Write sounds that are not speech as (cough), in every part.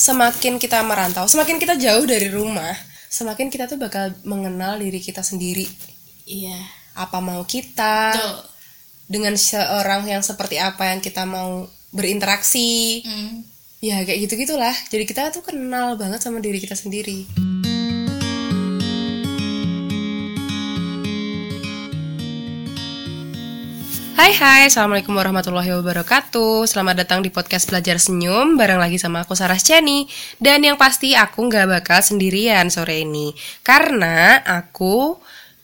semakin kita merantau, semakin kita jauh dari rumah, semakin kita tuh bakal mengenal diri kita sendiri. Iya. Apa mau kita Tuh. dengan seorang yang seperti apa yang kita mau berinteraksi. Hmm. Ya kayak gitu-gitulah. Jadi kita tuh kenal banget sama diri kita sendiri. Hai hai, Assalamualaikum warahmatullahi wabarakatuh. Selamat datang di podcast Belajar Senyum Bareng lagi sama aku Sarah Cheni Dan yang pasti aku nggak bakal sendirian sore ini. Karena aku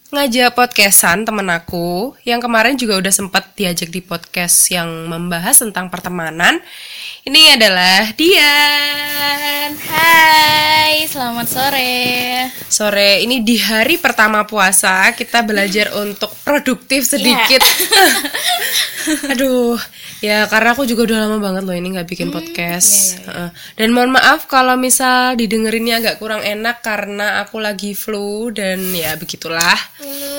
ngajak podcastan temen aku Yang kemarin juga udah sempat diajak di podcast yang membahas tentang pertemanan Ini adalah Dian Hai, selamat sore. Sore ini di hari pertama puasa Kita belajar untuk produktif sedikit (laughs) Aduh, ya karena aku juga udah lama banget loh ini nggak bikin podcast. Heeh. Dan mohon maaf kalau misal didengerinnya agak kurang enak karena aku lagi flu dan ya begitulah.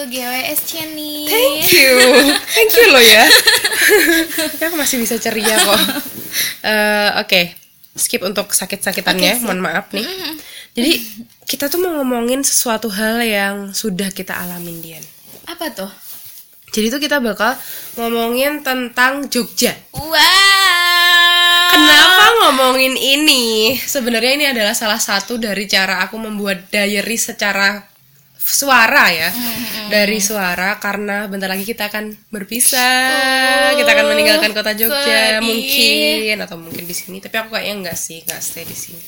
GWS Cheni. Thank you, thank you loh ya. (laughs) aku masih bisa ceria kok. Eh, Oke, skip untuk sakit-sakitannya, mohon maaf nih. Jadi kita tuh mau ngomongin sesuatu hal yang sudah kita alamin Dian. Apa tuh? Jadi tuh kita bakal ngomongin tentang Jogja. Wow. Kenapa ngomongin ini? Sebenarnya ini adalah salah satu dari cara aku membuat diary secara suara ya. Dari suara karena bentar lagi kita akan berpisah. kita akan meninggalkan kota Jogja sedih. mungkin atau mungkin di sini, tapi aku kayaknya enggak sih, enggak stay di sini.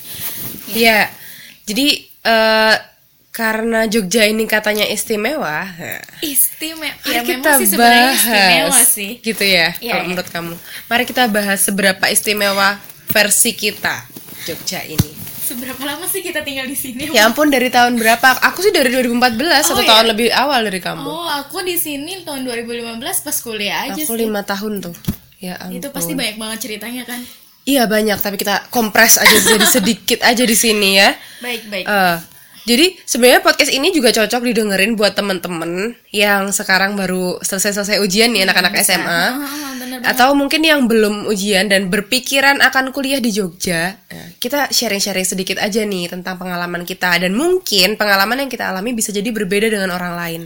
Ya. Jadi eh karena Jogja ini katanya istimewa, nah, Istimewa. Ya kita memang sih bahas istimewa sih. gitu ya Iya, kalau iya. menurut kamu mari kita bahas seberapa istimewa versi kita Jogja ini Seberapa lama sih kita tinggal di sini? ya ampun dari tahun berapa aku sih dari 2014 satu iya? tahun lebih awal dari kamu Oh, aku di sini tahun 2015 pas kuliah aja aku sih. lima tahun tuh ya ampun Itu pasti banyak banget ceritanya kan. iya banyak tapi kita kompres aja jadi sedikit aja di sini ya Baik, baik. Eh, jadi sebenarnya podcast ini juga cocok didengerin buat temen-temen yang sekarang baru selesai-selesai ujian nih anak-anak SMA Ah, bener atau mungkin yang belum ujian dan berpikiran akan kuliah di Jogja, nah, kita sharing-sharing sedikit aja nih tentang pengalaman kita. Dan mungkin pengalaman yang kita alami bisa jadi berbeda dengan orang lain,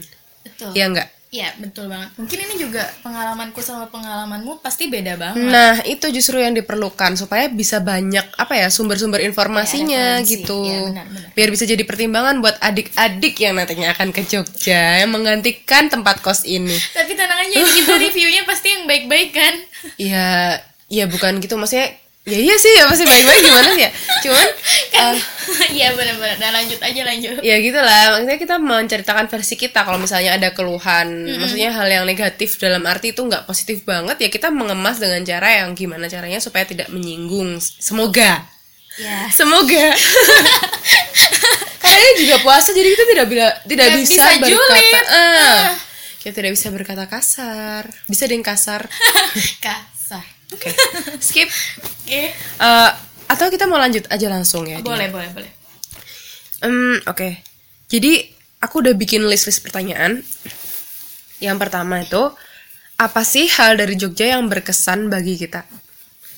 Betul. ya enggak? Iya, betul banget. Mungkin ini juga pengalamanku sama pengalamanmu pasti beda banget. Nah itu justru yang diperlukan supaya bisa banyak apa ya sumber-sumber informasinya Ya, referensi. gitu, Ya, benar, benar. biar bisa jadi pertimbangan buat adik-adik yang nantinya akan ke Jogja yang menggantikan tempat kos ini. Tapi tenang aja, kita (laughs) reviewnya pasti yang baik-baik kan? Ya, ya bukan gitu maksudnya. Ya iya sih ya pasti baik-baik gimana sih ya. Cuman Kan, (laughs) iya benar-benar. Nah lanjut aja lanjut. ya gitulah maksudnya kita menceritakan versi kita kalau misalnya ada keluhan maksudnya hal yang negatif dalam arti itu nggak positif banget ya kita mengemas dengan cara yang gimana caranya supaya tidak menyinggung semoga Ya. semoga (laughs) karena ini juga puasa jadi kita tidak bila tidak Nggak bisa, bisa berkata julid. ah, kita tidak bisa berkata kasar bisa deh kasar (laughs) Oke (laughs) skip Oke. Eh, atau kita mau lanjut aja langsung ya Dia? Boleh, boleh, boleh. Hmm, oke. Jadi aku udah bikin list-list pertanyaan. Yang pertama itu apa sih hal dari Jogja yang berkesan bagi kita?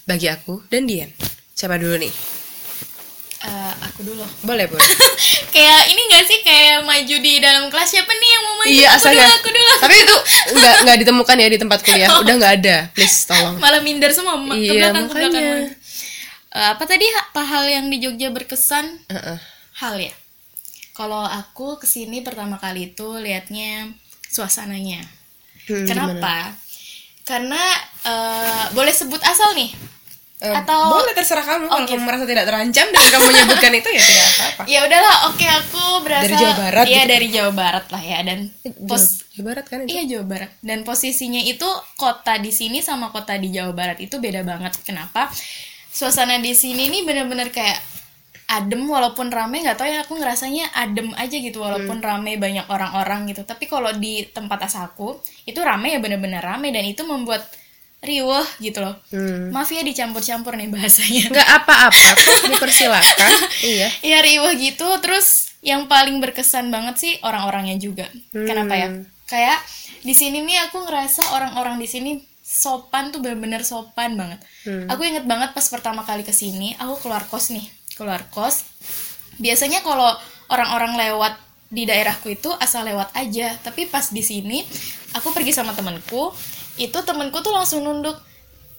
Bagi aku dan Dian. Siapa dulu nih? Eh, aku dulu. (laughs) Boleh, boleh. kayak ini gak sih kayak maju di dalam kelas siapa nih yang mau maju? iya, aku asalnya. dulu, aku dulu. Tapi itu (laughs) nggak nggak ditemukan ya di tempat kuliah. Udah nggak ada. Please tolong. Malah minder semua ke Iya, ke belakang. makanya. Eh, apa tadi apa hal yang di Jogja berkesan? Heeh. Hal ya. Kalau aku ke sini pertama kali itu liatnya suasananya. Hmm, Kenapa? Karena eh, boleh sebut asal nih. Eh, Atau- boleh terserah kamu kalau Oke. kamu merasa tidak terancam dan kamu menyebutkan itu ya tidak apa-apa. (laughs) Ya udahlah, oke aku berasal Dari Jawa Barat Iya, gitu. dari Jawa Barat lah ya dan Jawa, pos Jawa Barat kan itu? Iya Jawa Barat dan posisinya itu kota di sini sama kota di Jawa Barat itu beda banget. Kenapa? Suasana di sini nih bener-bener kayak adem walaupun rame nggak tahu ya aku ngerasanya adem aja gitu walaupun rame banyak orang-orang gitu. Tapi kalau di tempat asalku itu rame ya bener-bener rame dan itu membuat riuh gitu loh. Hmm. Maaf ya dicampur-campur nih bahasanya. Nggak apa-apa kok dipersilakan. (laughs) iya. ya riuh gitu. Terus yang paling berkesan banget sih orang-orangnya juga. Kenapa ya? Kayak di sini nih aku ngerasa orang-orang di sini sopan tuh bener-bener sopan banget. Aku inget banget pas pertama kali ke sini aku keluar kos nih. Keluar kos. Biasanya kalau orang-orang lewat di daerahku itu asal lewat aja. Tapi pas di sini aku pergi sama temanku itu temanku tuh langsung nunduk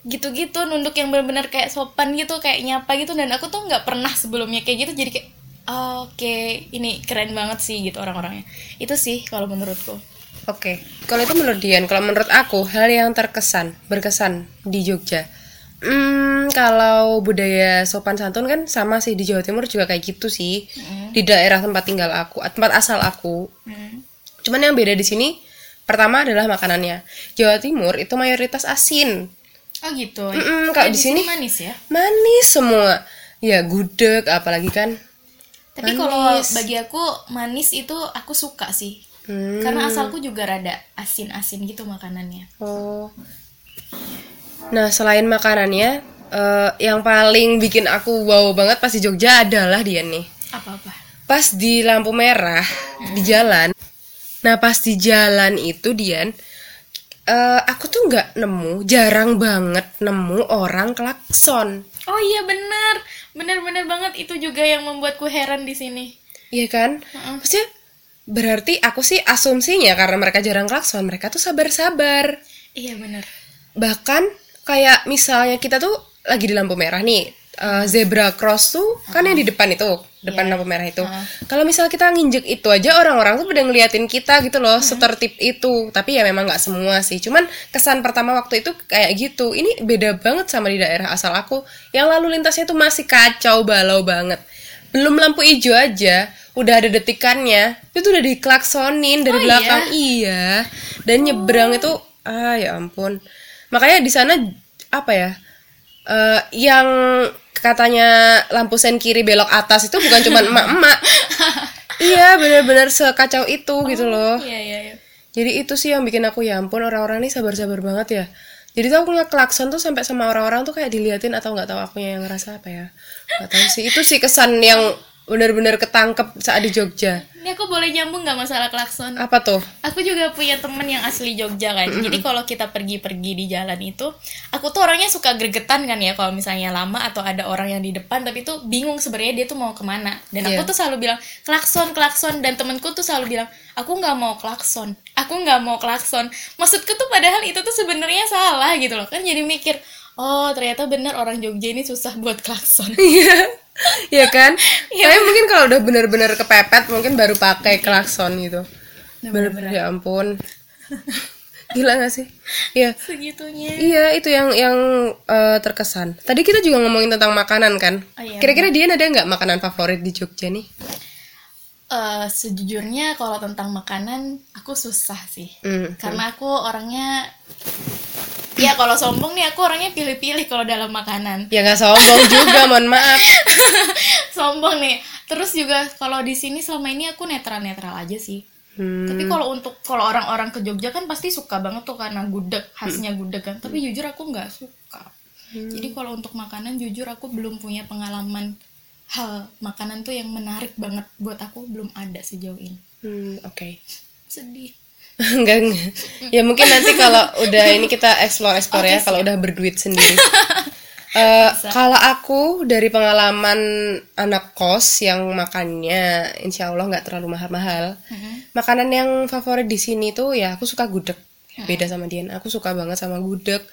gitu-gitu nunduk yang benar-benar kayak sopan gitu kayak nyapa gitu dan aku tuh nggak pernah sebelumnya kayak gitu jadi kayak oh, oke ini keren banget sih gitu orang-orangnya itu sih kalau menurutku Oke, kalau itu menurut Dian, kalau menurut aku hal yang terkesan, berkesan di Jogja. Hmm, kalau budaya sopan santun kan sama sih di Jawa Timur juga kayak gitu sih. Di daerah tempat tinggal aku, tempat asal aku. Hmm. Cuman yang beda di sini pertama adalah makanannya. Jawa Timur itu mayoritas asin. oh gitu Mm-mm, Kayak kalau di sini- manis ya Manis semua. Ya gudeg apalagi kan. tapi Manis. kalau bagi aku manis itu aku suka sih Hmm. karena asalku juga rada asin-asin gitu makanannya Oh. Nah, selain makanannya, eh, yang paling bikin aku wow banget pas di Jogja adalah dia nih. apa-apa Pas di lampu merah di jalan. Nah, pas di jalan itu Dian, eh, aku tuh nggak nemu, jarang banget nemu orang klakson. oh iya bener bener-bener banget itu juga yang membuatku heran di sini Iya kan? Heeh. Maksudnya berarti aku sih asumsinya karena mereka jarang klakson, mereka tuh sabar-sabar. iya bener bahkan kayak misalnya kita tuh lagi di lampu merah nih eh, zebra cross tuh kan yang di depan itu depan Iya. lampu merah itu. Kalau misalnya kita nginjek itu aja orang-orang tuh pada ngeliatin kita gitu loh setertib itu. Tapi ya memang nggak semua sih. Cuman kesan pertama waktu itu kayak gitu. Ini beda banget sama di daerah asal aku. Yang lalu lintasnya tuh masih kacau balau banget. Belum lampu hijau aja udah ada detikannya. Itu udah diklaksonin dari Oh, belakang. Iya. Dan nyebrang itu ah ya ampun. Makanya di sana apa ya eh, yang katanya lampu sen kiri belok atas itu bukan cuma (laughs) emak-emak. Iya benar-benar sekacau itu gitu loh. iya iya iya. Jadi itu sih yang bikin aku ya ampun orang-orang ini sabar-sabar banget ya. Jadi tuh aku ngeklakson tuh sampai sama orang-orang tuh kayak diliatin atau nggak tahu akunya yang ngerasa apa ya. Nggak tahu sih. Itu sih kesan yang benar-benar ketangkep saat di Jogja. Ini aku boleh nyambung nggak masalah klakson? Apa tuh? Aku juga punya temen yang asli Jogja kan. Jadi kalau kita pergi-pergi di jalan itu aku tuh orangnya suka gregetan kan ya. Kalau misalnya lama atau ada orang yang di depan tapi tuh bingung sebenarnya dia tuh mau ke mana. Dan aku Iya. tuh selalu bilang klakson klakson. Dan temenku tuh selalu bilang aku nggak mau klakson. Aku nggak mau klakson. Maksudku tuh padahal itu tuh sebenarnya salah gitu loh. Kan jadi mikir oh ternyata bener orang Jogja ini susah buat klakson (laughs) Iya, Iya kan? Tapi mungkin kalau udah bener-bener kepepet mungkin baru pakai klakson gitu. Bener-bener ya ampun. (laughs) Gila gak sih? Iya. segitunya Iya, itu yang yang eh, terkesan. Tadi kita juga ngomongin tentang makanan kan? Oh, iya, Kira-kira dia ada nggak makanan favorit di Jogja nih? Eh, sejujurnya kalau tentang makanan aku susah sih Hmm. karena aku orangnya ya kalau sombong nih aku orangnya pilih-pilih kalau dalam makanan. Ya nggak sombong juga, mohon maaf. (laughs) sombong nih. Terus juga kalau di sini selama ini aku netral-netral aja sih. Hmm. tapi kalau untuk kalau orang-orang ke Jogja kan pasti suka banget tuh karena gudeg khasnya gudeg kan. Tapi jujur aku nggak suka. Jadi kalau untuk makanan jujur aku belum punya pengalaman hal makanan tuh yang menarik banget buat aku. Belum ada sejauh ini. Hmm, oke. sedih (laughs) Enggak, enggak. Ya mungkin nanti kalau udah ini kita explore explore ya Oke, kalau udah berduit sendiri. (laughs) Eh, kalau aku dari pengalaman anak kos yang makannya insya Allah nggak terlalu mahal-mahal. Makanan yang favorit di sini tuh ya aku suka gudeg. Beda sama Dian, aku suka banget sama gudeg.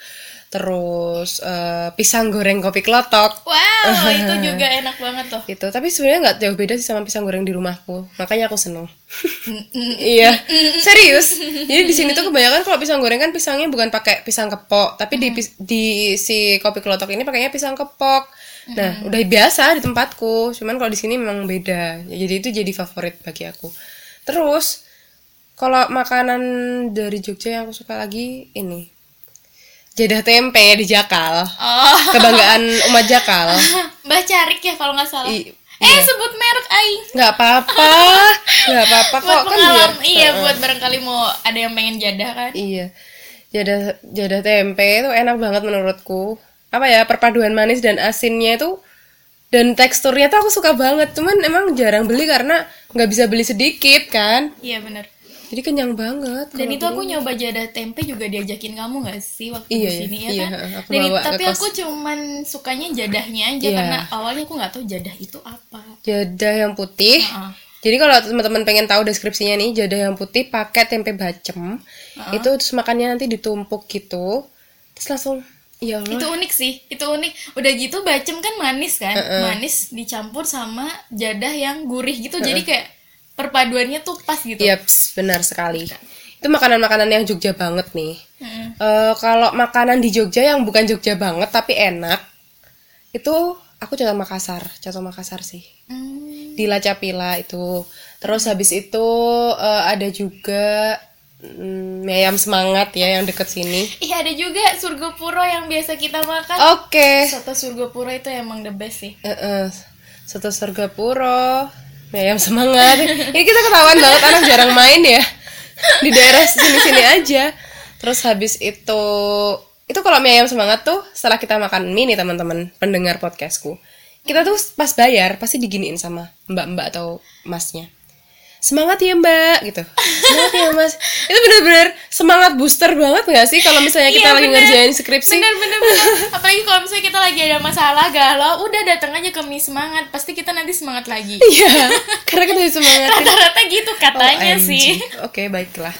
Terus eh, pisang goreng kopi kelotok wow (laughs) itu juga enak banget tuh gitu. Tapi sebenarnya nggak jauh beda sih sama pisang goreng di rumahku. Makanya aku seneng. iya, serius. (laughs) Jadi di sini tuh kebanyakan kalau pisang goreng kan pisangnya bukan pakai pisang kepok, tapi di di si kopi kelotok ini pakainya pisang kepok. Nah, udah biasa di tempatku. Cuman kalau di sini memang beda. Ya, Jadi itu jadi favorit bagi aku. Terus kalau makanan dari Jogja yang aku suka lagi ini jadah tempe di Jakal. oh. Kebanggaan umat Jakal. (laughs) Mbah Carik ya kalau nggak salah. I- eh sebut merek aing nggak apa-apa. (laughs) Nggak apa-apa kok buat kan biar iya buat barangkali mau ada yang pengen jadah kan? Iya. Jadah jadah tempe itu enak banget menurutku. Apa ya perpaduan manis dan asinnya itu dan teksturnya tuh aku suka banget. Cuman emang jarang beli karena nggak bisa beli sedikit kan? Iya bener jadi kenyang banget Dan itu aku nyoba jadah tempe juga diajakin kamu gak sih waktu Iya, di sini iya, ya iya, kan? aku Dan bawa tapi aku cuman sukanya jadahnya aja Iya. karena awalnya aku nggak tahu jadah itu apa. jadah yang putih Heeh. jadi kalau teman-teman pengen tahu deskripsinya nih jadah yang putih pakai tempe bacem itu terus makannya nanti ditumpuk gitu terus langsung ya Allah Itu unik sih, itu unik. Udah gitu bacem kan manis kan, manis dicampur sama jadah yang gurih gitu. Jadi kayak perpaduannya tuh pas gitu. Yaps, benar sekali. Itu makanan-makanan yang Jogja banget nih. Mm-mm. Eh, kalau makanan di Jogja yang bukan Jogja banget tapi enak, itu aku contoh Makassar, contoh Makassar sih. Hmm. Di Lacapila itu. Terus habis itu eh, ada juga mm, mie ayam semangat ya yang deket sini. Ih ada juga surga puro yang biasa kita makan. Oke. Soto surga puro itu emang the best sih. Eh, eh. Soto Surgapuro, mie ayam semangat. Ini kita ketahuan banget anak jarang main ya di daerah sini-sini aja. Terus habis itu, itu kalau mie ayam semangat tuh setelah kita makan mie nih teman-teman pendengar podcastku, kita tuh pas bayar pasti diginiin sama mbak-mbak atau masnya. Semangat ya mbak gitu. Semangat ya mas. Itu bener-bener semangat booster banget gak sih kalau misalnya kita Iya, lagi bener. ngerjain skripsi? Bener bener bener. Apalagi kalau misalnya kita lagi ada masalah galau, udah datang aja ke mie semangat. Pasti kita nanti semangat lagi. Iya, karena kita semangat. Rata-rata gitu katanya OMG. sih. Oke, baiklah.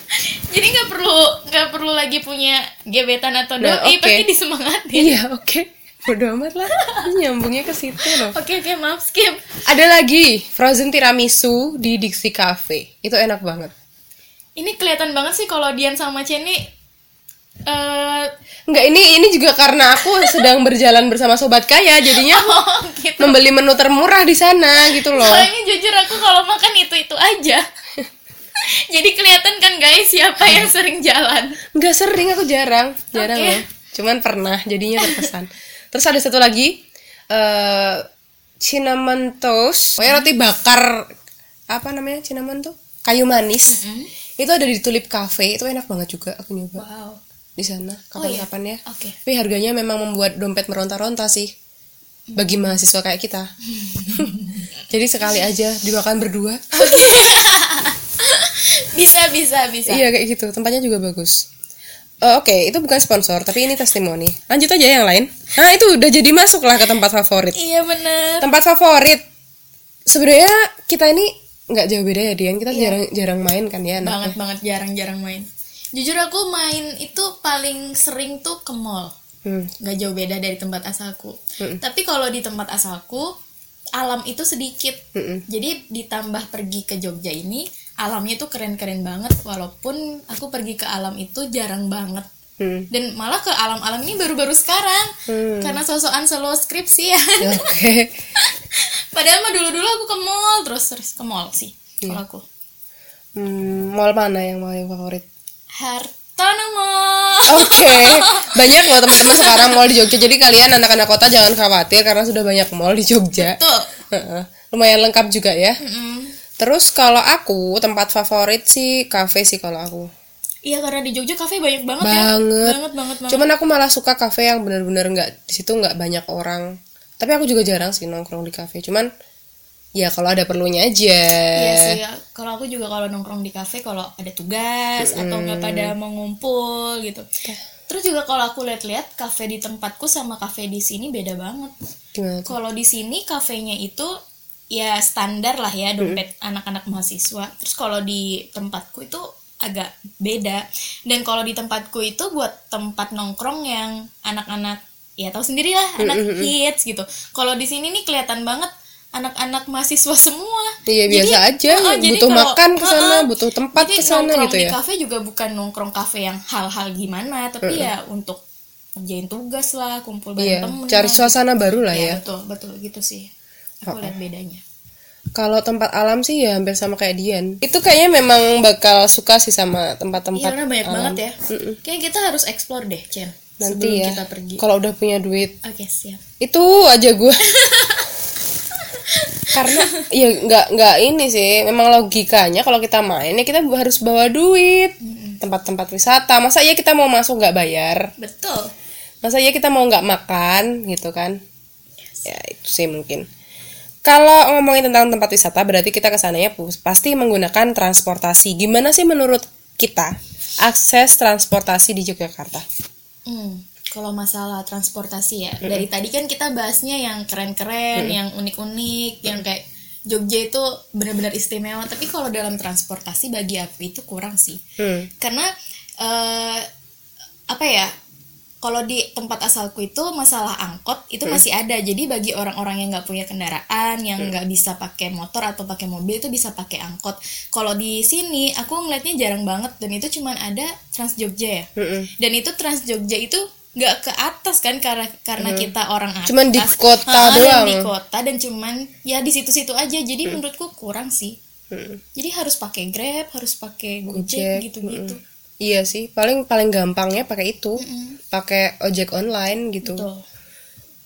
Jadi nggak perlu nggak perlu lagi punya gebetan atau doi, Nah, oke. pasti disemangatin. Iya, oke. Bodoh amat lah. Nyambungnya ke situ loh. Oke oke maaf skip. Ada lagi frozen tiramisu di Dixie Cafe. Itu enak banget. Ini kelihatan banget sih kalau Dian sama Ceni eh Enggak, ini ini juga karena aku sedang berjalan bersama sobat kaya, jadinya (laughs) oh, gitu. membeli menu termurah di sana gitu loh. Soalnya jujur aku kalau makan itu itu aja. (laughs) Jadi kelihatan kan guys siapa yang sering jalan. Enggak sering aku jarang, jarang Oke. loh. Cuman pernah, jadinya terkesan. (laughs) Terus ada satu lagi eh cinnamon toast, pokoknya roti bakar apa namanya cinnamon tuh? Kayu manis. Itu ada di Tulip Cafe, itu enak banget juga aku nyoba Wow. di sana Oh, iya. kapan-kapan ya. Oke. Tapi harganya memang membuat dompet meronta-ronta sih. Bagi mahasiswa kayak kita. (laughs) Jadi sekali aja dimakan berdua. (laughs) Bisa bisa bisa. Iya kayak gitu. Tempatnya juga bagus. Eh, Oke, itu bukan sponsor, tapi ini testimoni. Lanjut aja yang lain. Nah, itu udah jadi masuk lah ke tempat favorit. Iya bener. Tempat favorit. Sebenarnya kita ini nggak jauh beda ya, Dian. Kita jarang jarang main kan ya. anaknya. Banget banget jarang-jarang main. Jujur aku main itu paling sering tuh ke mall. Hmm. Nggak jauh beda dari tempat asalku. Mm-mm. Tapi kalau di tempat asalku alam itu sedikit. Mm-mm. Jadi ditambah pergi ke Jogja ini alamnya tuh keren-keren banget walaupun aku pergi ke alam itu jarang banget. Hmm. Dan malah ke alam-alam ini baru-baru sekarang. Hmm. Karena sosokan selo skripsi ya. Oke. (laughs) Padahal mah dulu-dulu aku ke mall terus terus ke mall sih Iya. kalau aku. Hmm, mall mana yang paling favorit? Hartono Mall. Oke, (laughs) banyak loh teman-teman sekarang mall di Jogja. Jadi kalian anak-anak kota jangan khawatir karena sudah banyak mall di Jogja. Heeh. Lumayan lengkap juga ya. Mm-mm. Terus kalau aku tempat favorit sih kafe sih kalau aku. Iya karena di Jogja kafe banyak banget ya. Banget. Banget banget banget. Cuman aku malah suka kafe yang bener-bener nggak di situ nggak banyak orang. Tapi aku juga jarang sih nongkrong di kafe. Cuman ya kalau ada perlunya aja. Iya sih. ya. Kalau aku juga kalau nongkrong di kafe kalau ada tugas atau nggak pada mau ngumpul gitu. Terus juga kalau aku lihat-lihat kafe di tempatku sama kafe di sini beda banget. Kalau di sini kafenya itu ya standar lah ya dompet anak-anak mahasiswa. Terus kalau di tempatku itu agak beda. Dan kalau di tempatku itu buat tempat nongkrong yang anak-anak ya tahu sendiri lah anak hits gitu. Kalau di sini nih kelihatan banget anak-anak mahasiswa semua. Iya, biasa aja. oh, jadi Butuh kalau- makan ke sana, Heeh. butuh tempat Jadi ke sana gitu di ya. kafe juga bukan nongkrong kafe yang hal-hal gimana, tapi ya untuk ngerjain tugas lah, kumpul bareng Iya, temen. cari lah, suasana baru lah gitu. ya. betul, betul gitu sih. Aku lihat bedanya. Kalau tempat alam sih ya hampir sama kayak Dian. Itu kayaknya memang bakal suka sih sama tempat-tempat Iya, karena banyak alam. banget ya. Kayaknya kita harus explore deh, Chen. Nanti ya. kita pergi. Kalau udah punya duit, Oke, siap. itu aja gue. (laughs) Karena ya nggak nggak ini sih, memang logikanya kalau kita main ya kita harus bawa duit. Tempat-tempat wisata, masa iya kita mau masuk nggak bayar? Betul. Masa iya kita mau nggak makan gitu kan? Ya itu sih mungkin. Kalau ngomongin tentang tempat wisata, berarti kita ke sananya pasti menggunakan transportasi. Gimana sih menurut kita akses transportasi di Yogyakarta? Hmm, kalau masalah transportasi ya, dari tadi kan kita bahasnya yang keren-keren, yang unik-unik, yang kayak Jogja itu benar-benar istimewa. Tapi kalau dalam transportasi bagi aku itu kurang sih, Hmm. karena eh, apa ya? Kalau di tempat asalku itu masalah angkot itu masih ada. Jadi bagi orang-orang yang nggak punya kendaraan, yang nggak bisa pakai motor atau pakai mobil itu bisa pakai angkot. Kalau di sini aku ngeliatnya jarang banget. Dan itu cuman ada Trans Jogja ya. Mm-mm. dan itu Trans Jogja itu nggak ke atas kan karena karena kita orang atas. Cuman di kota Ha, dan doang. di kota dan cuman ya di situ-situ aja. Jadi menurutku kurang sih. Mm. jadi harus pakai Grab harus pakai Gojek, Gojek gitu-gitu Iya sih, paling paling gampangnya pakai itu, Mm-mm. pakai ojek online gitu. Betul.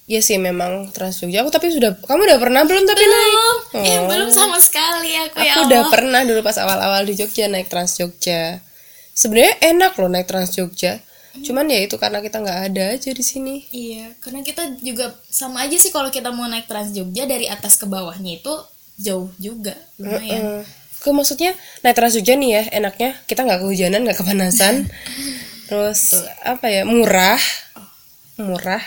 Iya sih memang Trans Jogja. Aku tapi sudah, kamu udah pernah belum tapi naik? belum eh Oh. belum sama sekali aku, ya Aku udah pernah dulu pas awal-awal di Jogja naik Trans Jogja. Sebenarnya enak loh naik Trans Jogja. Cuman ya itu karena kita nggak ada aja di sini. iya karena kita juga sama aja sih kalau kita mau naik Trans Jogja dari atas ke bawahnya itu jauh juga lumayan Eh, ke maksudnya naik Trans Jogja nih ya enaknya kita nggak kehujanan nggak kepanasan. (laughs) Terus apa ya murah, murah.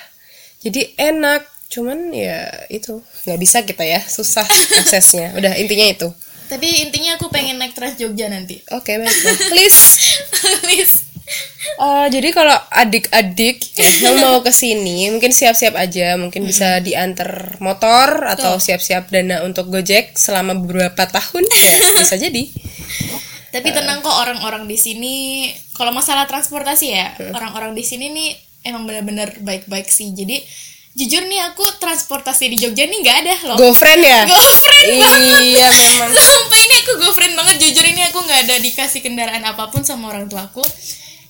Jadi enak. Cuman ya itu nggak bisa kita ya susah (laughs) aksesnya. Udah intinya itu. tapi intinya aku pengen naik Trans Jogja nanti Oke baiklah. Please. (laughs) please Eh, jadi kalau adik-adik yang mau ke sini mungkin siap-siap aja, mungkin bisa diantar motor atau siap-siap dana untuk Gojek selama beberapa tahun ya (laughs) bisa jadi. Tapi tenang kok orang-orang di sini kalau masalah transportasi ya, orang-orang di sini nih emang benar-benar baik-baik sih. Jadi jujur nih aku transportasi di Jogja nih nggak ada loh. GoFriend ya? GoFriend Iya memang. Sampai ini aku GoFriend banget jujur ini aku nggak ada dikasih kendaraan apa pun sama orang tuaku.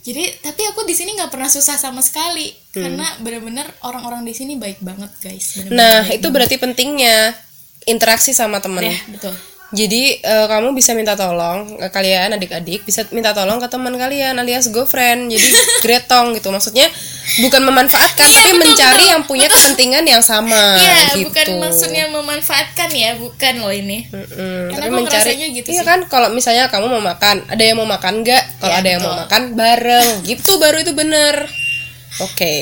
Jadi tapi aku di sini nggak pernah susah sama sekali karena benar-benar orang-orang di sini baik banget guys. Bener-bener Nah baik itu berarti pentingnya interaksi sama temen. banget. Ya, betul. Jadi eh, kamu bisa minta tolong eh, kalian adik-adik bisa minta tolong ke teman kalian alias GoFriend. Jadi (laughs) gretong gitu. Maksudnya bukan memanfaatkan Iya, tapi betul, mencari betul, yang punya kepentingan yang sama Iya, gitu. bukan maksudnya memanfaatkan ya, bukan loh ini. Mm-mm, Karena tapi mencari gitu iya sih. kan kalau misalnya kamu mau makan ada yang mau makan nggak kalau Iya, ada yang mau betul. makan bareng gitu baru itu bener oke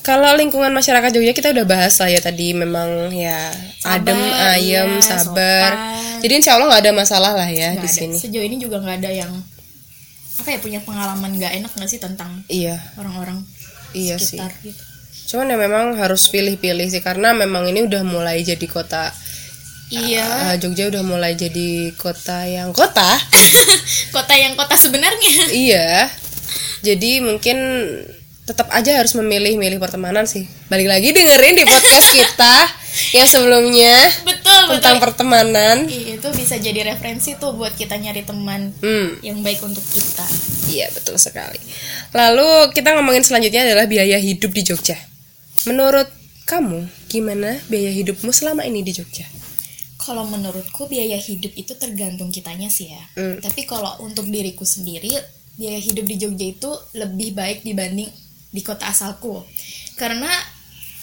kalau lingkungan masyarakat Jogja kita udah bahas lah ya tadi memang ya adem ayem iya, sabar sopan. jadi insya Allah nggak ada masalah lah ya Nggak di ada. sini Sejauh ini juga nggak ada yang apa ya punya pengalaman nggak enak nggak sih tentang iya orang-orang iya sih sekitar gitu. cuman ya memang harus pilih-pilih sih karena memang ini udah mulai jadi kota Iya, ah, Jogja udah mulai jadi kota yang kota (laughs) kota yang kota sebenarnya. Iya. Jadi mungkin tetap aja harus memilih-milih pertemanan sih. Balik lagi dengerin di podcast kita (laughs) yang sebelumnya betul, betul. tentang pertemanan. Iya, itu bisa jadi referensi tuh buat kita nyari teman Hmm, yang baik untuk kita. iya betul sekali. Lalu kita ngomongin selanjutnya adalah biaya hidup di Jogja. Menurut kamu gimana biaya hidupmu selama ini di Jogja? Kalau menurutku biaya hidup itu tergantung kitanya sih ya. Hmm. Tapi kalau untuk diriku sendiri, biaya hidup di Jogja itu lebih baik dibanding di kota asalku. Karena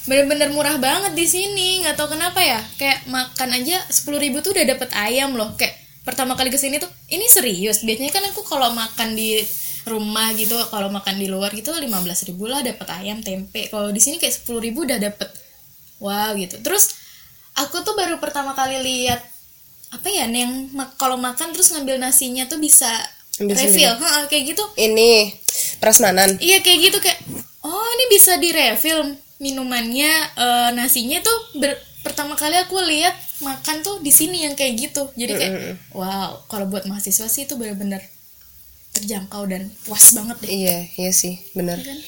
bener-bener murah banget di sini, nggak tahu kenapa ya. Kayak makan aja 10.000 ribu tuh udah dapet ayam loh. Kayak pertama kali ke sini tuh, ini serius. Biasanya kan aku kalau makan di rumah gitu, kalau makan di luar gitu 15.000 ribu lah dapet ayam, tempe. Kalau di sini kayak 10.000 ribu udah dapet wow gitu. Terus aku tuh baru pertama kali lihat apa ya yang kalau makan terus ngambil nasinya tuh bisa Ambil refill Ha, kayak gitu Ini prasmanan. iya kayak gitu kayak oh ini bisa di refill minumannya eh, nasinya tuh ber- pertama kali aku lihat makan tuh di sini yang kayak gitu jadi kayak wow kalau buat mahasiswa sih itu benar-benar terjangkau dan puas banget deh Iya, iya sih, benar. Iya kan?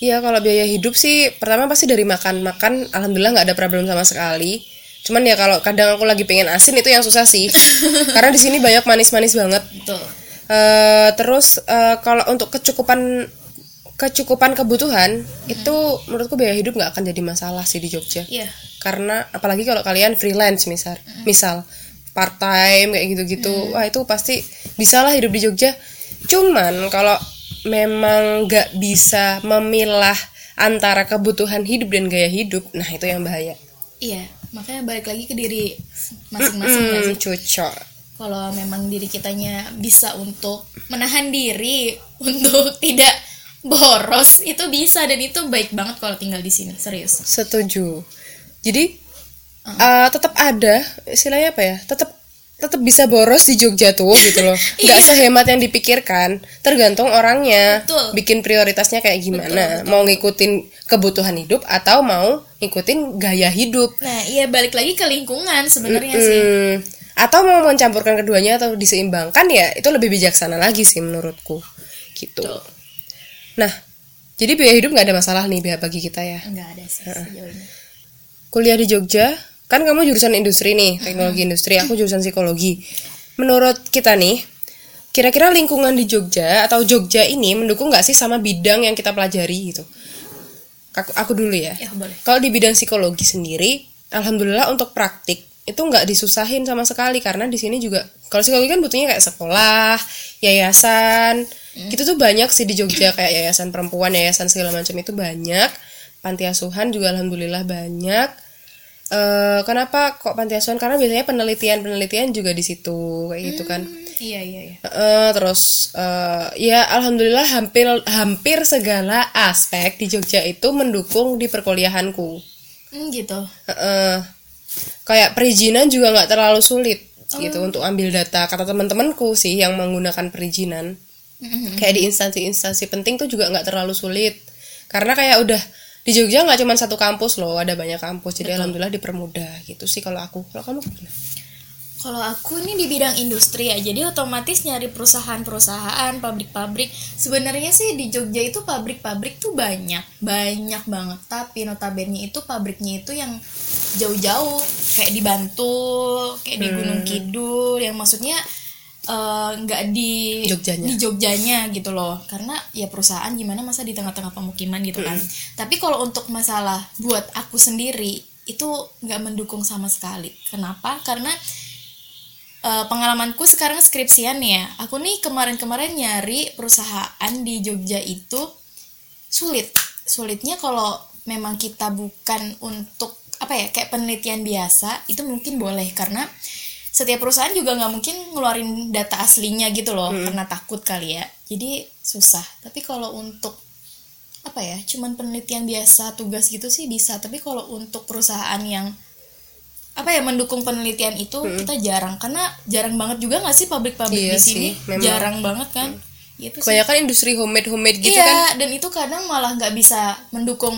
Iya kalau biaya hidup sih pertama pasti dari makan makan alhamdulillah nggak ada problem sama sekali. Cuman ya kalau kadang aku lagi pengen asin itu yang susah sih (laughs) karena di sini banyak manis-manis banget. betul Eh, terus eh, kalau untuk kecukupan kecukupan kebutuhan itu menurutku biaya hidup nggak akan jadi masalah sih di Jogja. iya Karena apalagi kalau kalian freelance misal, misal part time kayak gitu-gitu, wah itu pasti bisalah hidup di Jogja. Cuman kalau memang nggak bisa memilah antara kebutuhan hidup dan gaya hidup, nah itu yang bahaya. iya makanya balik lagi ke diri masing-masing Hmm, sih cocok. kalau memang diri kitanya bisa untuk menahan diri untuk (laughs) tidak boros itu bisa dan itu baik banget kalau tinggal di sini serius Setuju. Jadi eh, tetap ada istilahnya apa ya? Tetap tetap bisa boros di Jogja tuh gitu loh. (laughs) Nggak sehemat yang dipikirkan. Tergantung orangnya. Betul. Bikin prioritasnya kayak gimana. Betul, Mau ngikutin kebutuhan hidup atau mau ngikutin gaya hidup. nah iya balik lagi ke lingkungan sebenarnya sih Hmm, atau mau mencampurkan keduanya atau diseimbangkan ya itu lebih bijaksana lagi sih menurutku gitu. Betul. Nah, jadi biaya hidup nggak ada masalah nih biaya bagi kita ya. nggak ada sih sejauh ini Kuliah di Jogja, kan kamu jurusan industri nih, teknologi industri, aku jurusan psikologi. Menurut kita nih, kira-kira lingkungan di Jogja atau Jogja ini mendukung nggak sih sama bidang yang kita pelajari gitu? Aku, aku dulu ya. ya boleh Kalau di bidang psikologi sendiri, alhamdulillah untuk praktik itu nggak disusahin sama sekali karena di sini juga kalau psikologi kan butuhnya kayak sekolah, yayasan, gitu tuh banyak sih di Jogja (clears throat) kayak yayasan perempuan, yayasan segala macam itu banyak. Panti asuhan juga alhamdulillah banyak. Eh kenapa kok panti asuhan? Karena biasanya penelitian-penelitian juga di situ kayak gitu kan. iya iya iya Eh, terus eh, ya alhamdulillah hampir hampir segala aspek di Jogja itu mendukung di perkuliahanku. Hmm, gitu Heeh. kayak perizinan juga nggak terlalu sulit gitu untuk ambil data kata teman-temanku sih yang menggunakan perizinan. Mhm. Kayak di instansi-instansi penting tuh juga nggak terlalu sulit karena kayak udah di Jogja nggak cuma satu kampus loh ada banyak kampus jadi alhamdulillah dipermudah gitu sih kalau aku kalau kamu gimana? Kalau aku ini di bidang industri ya, jadi otomatis nyari perusahaan-perusahaan, pabrik-pabrik. Sebenarnya sih di Jogja itu pabrik-pabrik tuh banyak, banyak banget. Tapi notabene itu pabriknya itu yang jauh-jauh, kayak di Bantul, kayak di Gunung Kidul, yang maksudnya eh, nggak di Jogjanya. di Jogjanya gitu loh. Karena ya perusahaan gimana masa di tengah-tengah pemukiman gitu kan. Tapi kalau untuk masalah buat aku sendiri itu nggak mendukung sama sekali. Kenapa? Karena Eh, pengalamanku sekarang skripsian ya. Aku nih kemarin-kemarin nyari perusahaan di Jogja itu sulit. Sulitnya kalau memang kita bukan untuk apa ya kayak penelitian biasa itu mungkin boleh karena setiap perusahaan juga nggak mungkin ngeluarin data aslinya gitu loh karena takut kali ya. Jadi susah. Tapi kalau untuk apa ya cuman penelitian biasa tugas gitu sih bisa. Tapi kalau untuk perusahaan yang apa ya mendukung penelitian itu kita jarang. Karena jarang banget juga nggak sih pabrik-pabrik Iya di sini? sih, memang. jarang banget kan? Itu sih. Kebanyakan industri homemade homemade gitu iya kan? dan itu kadang malah nggak bisa mendukung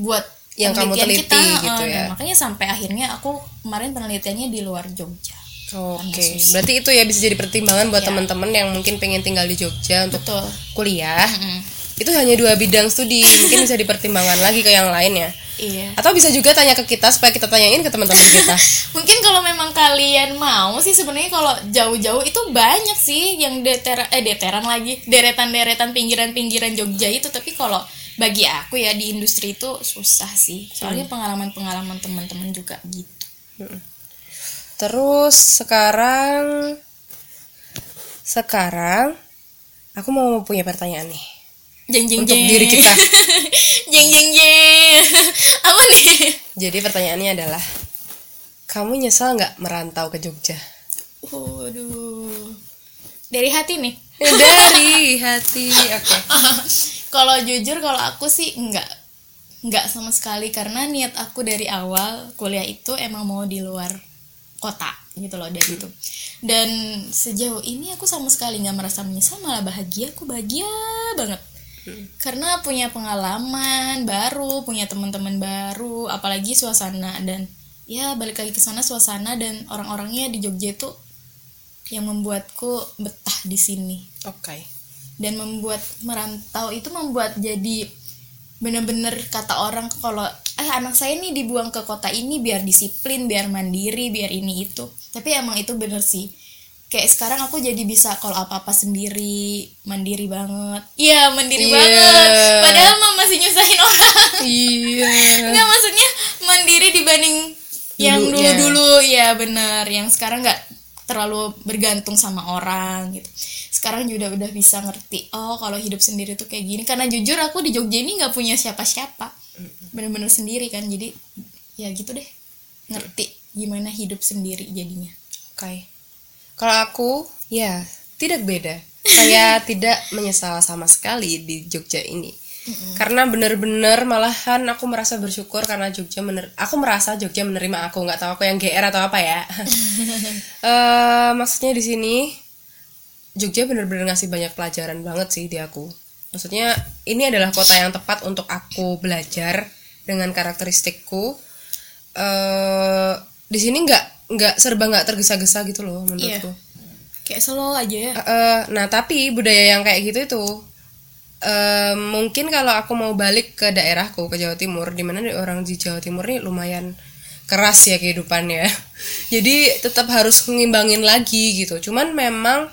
buat Yang kamu teliti kita, gitu eh, ya. makanya sampai akhirnya aku kemarin penelitiannya di luar Jogja Oke, berarti itu ya bisa jadi pertimbangan buat Iya. teman-teman yang mungkin pengen tinggal di Jogja untuk betul kuliah. Mm-mm. Itu hanya dua bidang studi, mungkin bisa dipertimbangkan lagi ke yang lain ya. iya Atau bisa juga tanya ke kita supaya kita tanyain ke teman-teman kita. (laughs) mungkin kalau memang kalian mau sih sebenarnya kalau jauh-jauh itu banyak sih yang deteran eh deteran lagi deretan-deretan pinggiran-pinggiran Jogja itu tapi kalau bagi aku ya di industri itu susah sih soalnya pengalaman-pengalaman teman-teman juga gitu Terus sekarang sekarang aku mau punya pertanyaan nih. Jeng jeng untuk jeng. diri kita. (laughs) jeng jeng jeng. (laughs) Apa nih? Jadi pertanyaannya adalah kamu nyesal nggak merantau ke Jogja? waduh. Dari hati nih? Dari (laughs) hati, oke. kalau jujur kalau aku sih enggak enggak sama sekali. Karena niat aku dari awal kuliah itu emang mau di luar kota gitu loh dari itu. Dan sejauh ini aku sama sekali nggak merasa menyesal malah bahagia. Aku bahagia banget. Karena punya pengalaman baru punya teman-teman baru apalagi suasana. Dan ya balik lagi ke sana suasana dan orang-orangnya di Jogja itu yang membuatku betah di sini. Oke. dan membuat merantau itu membuat jadi bener-bener kata orang kalau eh anak saya nih dibuang ke kota ini biar disiplin biar mandiri biar ini itu. Tapi emang itu bener sih. Kayak sekarang aku jadi bisa kalau apa-apa sendiri mandiri banget. Iya mandiri Iya. banget. Padahal mah masih nyusahin (laughs) orang. Iya. Enggak maksudnya mandiri dibanding yang Dulunya. dulu-dulu. Ya bener. Yang sekarang nggak terlalu bergantung sama orang gitu sekarang juga udah bisa ngerti oh kalau hidup sendiri tuh kayak gini karena jujur aku di Jogja ini nggak punya siapa-siapa bener-bener sendiri kan jadi ya gitu deh ngerti gimana hidup sendiri jadinya Oke. Kalau aku, ya tidak beda. Saya (laughs) tidak menyesal sama sekali di Jogja ini. Karena bener-bener malahan aku merasa bersyukur karena Jogja mener aku merasa Jogja menerima aku nggak tahu aku yang GR atau apa ya. (laughs) Eh maksudnya di sini Jogja bener-bener ngasih banyak pelajaran banget sih di aku. Maksudnya ini adalah kota yang tepat untuk aku belajar dengan karakteristikku. eh di sini nggak nggak serba nggak tergesa-gesa gitu loh menurutku. kayak slow aja ya eh, nah tapi budaya yang kayak gitu itu eh, mungkin kalau aku mau balik ke daerahku ke Jawa Timur, di mana orang di Jawa Timur nih lumayan keras ya kehidupannya. (laughs) Jadi tetap harus ngimbangin lagi gitu. Cuman memang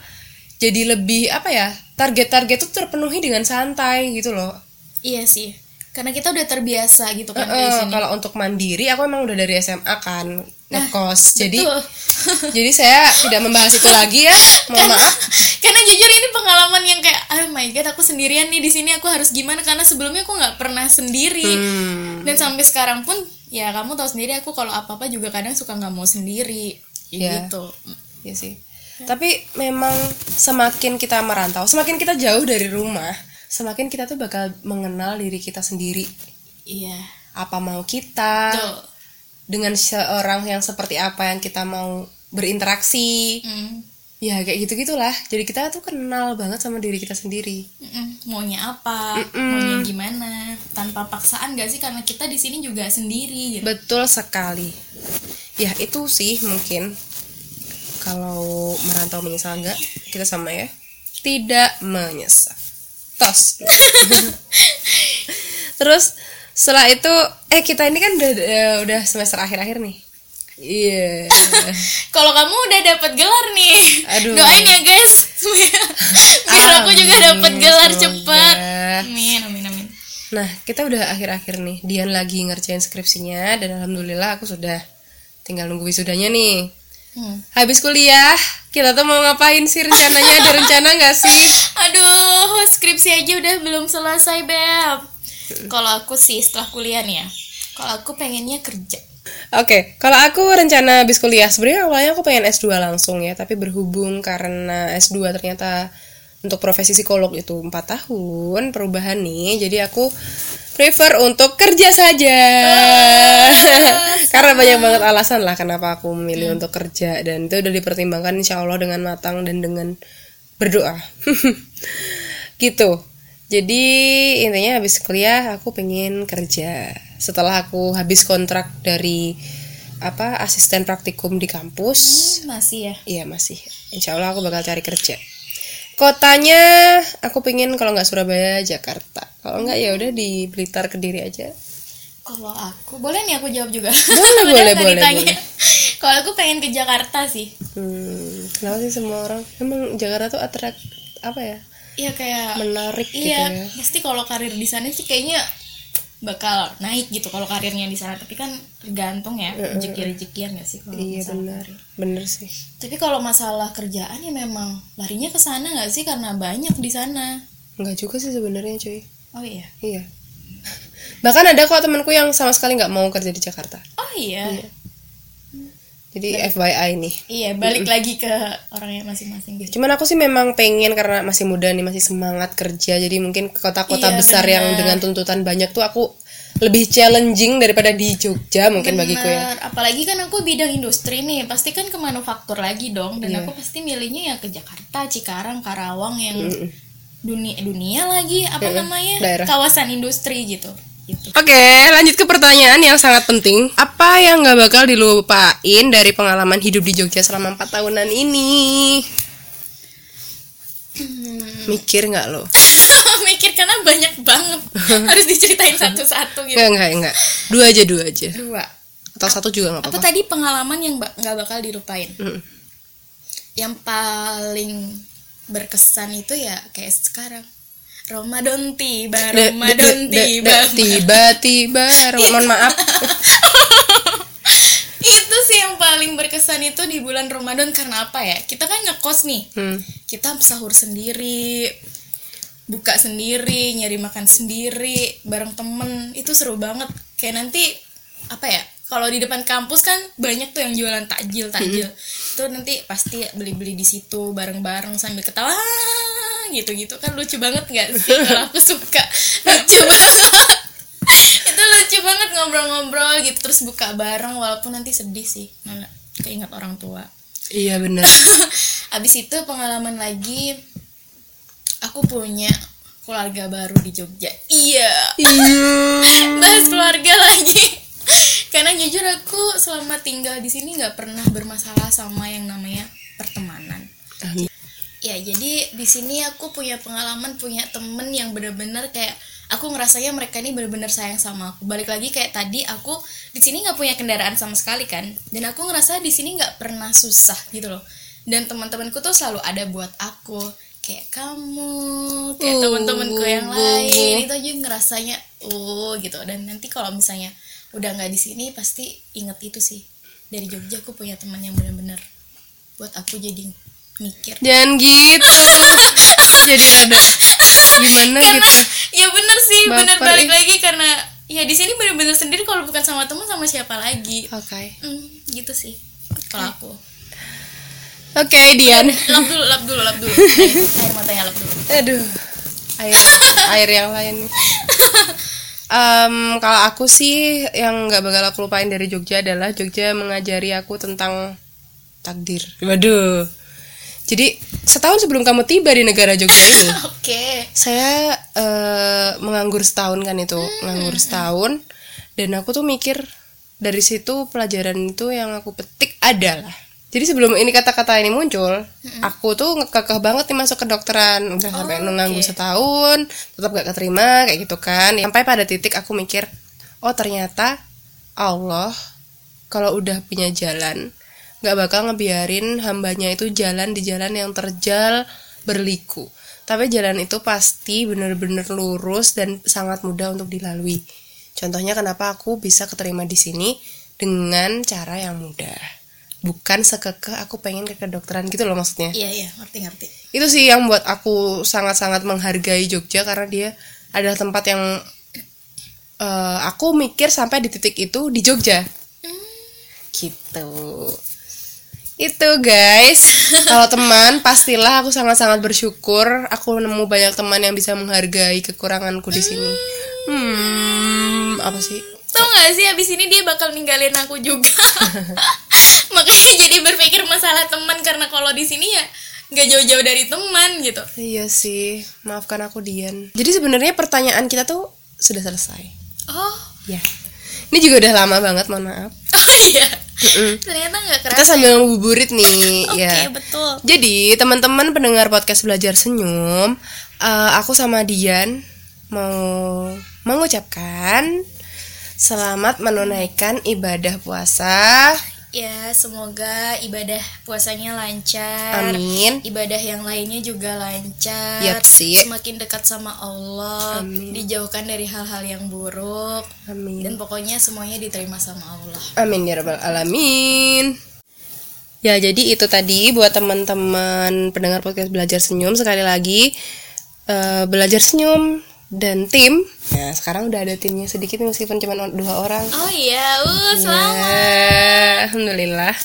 jadi lebih apa ya target-target tuh terpenuhi dengan santai gitu loh. iya sih karena kita udah terbiasa gitu kan eh, sini kalau untuk mandiri aku emang udah dari SMA kan ngekos. jadi (laughs) jadi saya tidak membahas itu lagi ya. Mohon maaf. (laughs) karena jujur ini pengalaman yang kayak oh my god aku sendirian nih di sini aku harus gimana karena sebelumnya aku nggak pernah sendiri Hmm. dan sampai sekarang pun ya kamu tahu sendiri aku kalau apa apa juga kadang suka nggak mau sendiri Iya. gitu Iya sih. Tapi memang semakin kita merantau, semakin kita jauh dari rumah, semakin kita tuh bakal mengenal diri kita sendiri. iya Apa mau kita Betul. dengan seorang yang seperti apa yang kita mau berinteraksi. Mm. Ya kayak gitu-gitulah. Jadi kita tuh kenal banget sama diri kita sendiri. Mm-mm. maunya apa maunya gimana tanpa paksaan gak sih karena kita di sini juga sendiri gitu Betul sekali. Ya itu sih mungkin kalau merantau menyesal enggak kita sama ya. Tidak menyesal. Tos. (laughs) Terus setelah itu eh kita ini kan udah eh, udah semester akhir-akhir nih. Iya. (laughs) kalau kamu udah dapat gelar nih Aduh. doain ya guys (laughs) biar aku juga dapat Amin, gelar semoga. cepet amin amin amin Nah, kita udah akhir-akhir nih. Dian lagi ngerjain skripsinya dan alhamdulillah aku sudah tinggal nunggu wisudanya nih. Hmm. Habis kuliah, kita tuh mau ngapain sih rencananya? Ada rencana nggak sih? (laughs) Aduh, skripsi aja udah belum selesai, Beb. Kalau aku sih setelah kuliah nih ya. Kalau aku pengennya kerja. Oke, kalau aku rencana habis kuliah sebenarnya awalnya aku pengen S2 langsung ya, tapi berhubung karena S2 ternyata untuk profesi psikolog itu 4 tahun perubahan nih, jadi aku prefer untuk kerja saja. (laughs) karena banyak banget alasan lah kenapa aku memilih untuk kerja dan itu udah dipertimbangkan insya Allah dengan matang dan dengan berdoa. (laughs) gitu. Jadi intinya habis kuliah aku pengen kerja. Setelah aku habis kontrak dari apa asisten praktikum di kampus, Hmm, masih ya. iya masih. Insya Allah aku bakal cari kerja. Kotanya aku pengen kalau nggak Surabaya Jakarta. Kalau nggak ya udah di Blitar Kediri aja. Kalau aku boleh nih aku jawab juga. (laughs) Boleh, Padahal boleh, boleh, ditanya. boleh. (laughs) Kalau aku pengen ke Jakarta sih. Hmm, kenapa sih semua orang emang Jakarta tuh atrak apa ya Iya kayak menarik gitu Iya, ya. pasti kalau karir di sana sih kayaknya bakal naik gitu kalau karirnya di sana tapi kan tergantung ya rezeki-rezekian gak sih kalau Iya masalah benar, karir. bener sih. Tapi kalau masalah kerjaan ya memang larinya ke sana nggak sih karena banyak di sana. Enggak juga sih sebenarnya cuy. Oh iya. Iya. (laughs) Bahkan ada kok temanku yang sama sekali nggak mau kerja di Jakarta. Oh iya. Iya. Jadi FYI nih. Iya, balik lagi ke orangnya masing-masing gitu. Cuman aku sih memang pengen karena masih muda nih, masih semangat kerja. Jadi mungkin kota-kota Iya, besar yang bener. dengan tuntutan banyak tuh aku lebih challenging daripada di Jogja mungkin bagiku ya. Bener. Apalagi kan aku bidang industri nih, pasti kan ke manufaktur lagi dong. Dan Iya. aku pasti milihnya ya ke Jakarta, Cikarang, Karawang yang dunia dunia lagi apa namanya daerah. kawasan industri gitu. Gitu. Oke, lanjut ke pertanyaan yang sangat penting. Apa yang nggak bakal dilupain dari pengalaman hidup di Jogja selama 4 tahunan ini? Mikir nggak lo? (laughs) Mikir karena banyak banget (laughs) harus diceritain satu-satu gitu. Enggak, enggak, enggak. Dua aja, dua aja. Dua. Atau satu juga nggak Apa apa-apa. tadi pengalaman yang ba- nggak bakal dilupain? Mm. Yang paling berkesan itu ya kayak sekarang. Ramadan tiba, Ramadan tiba. Tiba-tiba, mohon maaf. (laughs) itu sih yang paling berkesan itu di bulan Ramadan karena apa ya? Kita kan ngekos nih. Hmm. Kita sahur sendiri, buka sendiri, nyari makan sendiri bareng temen. Itu seru banget. Kayak nanti apa ya? kalau di depan kampus kan banyak tuh yang jualan takjil takjil itu nanti pasti beli beli di situ bareng bareng sambil ketawa gitu gitu kan lucu banget nggak sih kalau aku suka lucu (laughs) banget? Itu lucu banget ngobrol-ngobrol gitu terus buka bareng walaupun nanti sedih sih. Malah keinget orang tua. Iya bener. (laughs) Abis itu pengalaman lagi aku punya keluarga baru di Jogja. Iya. Iya. (laughs) Bahas keluarga lagi. Karena jujur aku selama tinggal di sini nggak pernah bermasalah sama yang namanya pertemanan ya jadi di sini aku punya pengalaman punya temen yang bener-bener kayak aku ngerasanya mereka ini bener-bener sayang sama aku. Balik lagi kayak tadi aku di sini nggak punya kendaraan sama sekali kan. Dan aku ngerasa di sini nggak pernah susah gitu loh. Dan teman-temanku tuh selalu ada buat aku. Kayak kamu kayak Oh, teman-temanku yang bu. lain. Itu aja ngerasanya oh gitu. Dan nanti kalau misalnya udah nggak di sini pasti inget itu sih. Dari Jogja aku punya teman yang bener-bener buat aku jadi mikir. Jangan gitu. (laughs) Jadi rada gimana karena gitu. ya bener sih bener Baper, balik ih. lagi karena ya di sini bener-bener sendiri kalau bukan sama teman sama siapa lagi. Oke. Hmm, gitu sih kalau aku. Oke Dian. Lap dulu lap dulu lap dulu. (laughs) Air, air matanya lap dulu. Aduh air air yang lain. Nih Em, kalau aku sih yang nggak bakal aku lupain dari Jogja adalah Jogja mengajari aku tentang takdir. Waduh. Jadi setahun sebelum kamu tiba di negara Jogja ini, (laughs) oke saya eh, menganggur setahun kan itu, menganggur setahun, dan aku tuh mikir dari situ pelajaran itu yang aku petik adalah. Jadi sebelum ini kata-kata ini muncul, aku tuh ngekekeh banget nih masuk ke dokteran, udah sampai Oh, nunggu oke. setahun, tetap gak keterima kayak gitu kan. Sampai pada titik aku mikir, oh ternyata Allah kalau udah punya jalan, gak bakal ngebiarin hambanya itu jalan di jalan yang terjal berliku. Tapi jalan itu pasti bener-bener lurus dan sangat mudah untuk dilalui. Contohnya kenapa aku bisa keterima di sini dengan cara yang mudah. Bukan sekekeh aku pengen ke kedokteran gitu loh maksudnya. iya iya ngerti ngerti Itu sih yang buat aku sangat-sangat menghargai Jogja karena dia adalah tempat yang eh, aku mikir sampai di titik itu di Jogja. Gitu. Itu guys. (laughs) Kalau teman pastilah aku sangat-sangat bersyukur aku nemu banyak teman yang bisa menghargai kekuranganku di sini. Hmm, apa sih? tau gak sih abis ini dia bakal ninggalin aku juga (laughs) makanya jadi berpikir masalah teman karena kalau di sini ya nggak jauh-jauh dari teman gitu Iya sih, maafkan aku Dian. Jadi sebenarnya pertanyaan kita tuh sudah selesai. oh Ya. Ini juga udah lama banget, mohon maaf. oh iya Mm-mm. ternyata nggak Kita kerasa sambil ngabuburit nih, (laughs) oke ya. betul Jadi teman-teman pendengar podcast belajar senyum, eh, aku sama Dian mau mengucapkan selamat menunaikan ibadah puasa. Ya semoga ibadah puasanya lancar Amin. ibadah yang lainnya juga lancar Yap sih. semakin dekat sama Allah Amin. dijauhkan dari hal-hal yang buruk Amin. dan pokoknya semuanya diterima sama Allah Amin ya rabbal alamin. Ya, jadi itu tadi buat teman-teman pendengar podcast Belajar Senyum sekali lagi eh, Belajar Senyum dan tim. Nah, sekarang udah ada timnya sedikit meskipun cuma dua orang. oh iya uh selamat Ya, Alhamdulillah.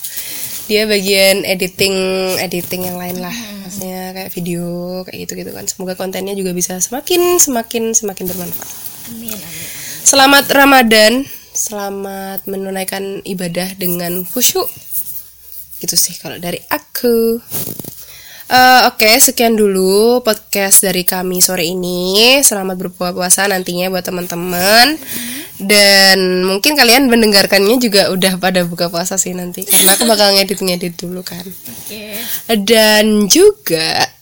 Dia bagian editing editing yang lain lah. Maksudnya kayak video kayak gitu-gitu kan. Semoga kontennya juga bisa semakin semakin semakin bermanfaat. amin amin Selamat Ramadan, selamat menunaikan ibadah dengan khusyuk. Gitu sih kalau dari aku. Eh, Oke, sekian dulu podcast dari kami sore ini. Selamat berbuka puasa nantinya buat teman-teman. Dan mungkin kalian mendengarkannya juga udah pada buka puasa sih nanti. Karena aku bakal ngedit-ngedit dulu kan. oke Dan juga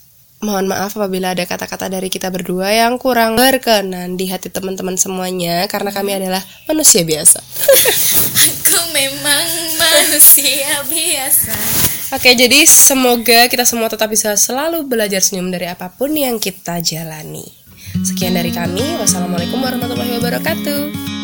mohon maaf apabila ada kata-kata dari kita berdua yang kurang berkenan di hati teman-teman semuanya karena kami adalah manusia biasa. Aku memang manusia biasa. Oke, jadi semoga kita semua tetap bisa selalu belajar senyum dari apa pun yang kita jalani. Sekian dari kami. Wassalamualaikum warahmatullahi wabarakatuh.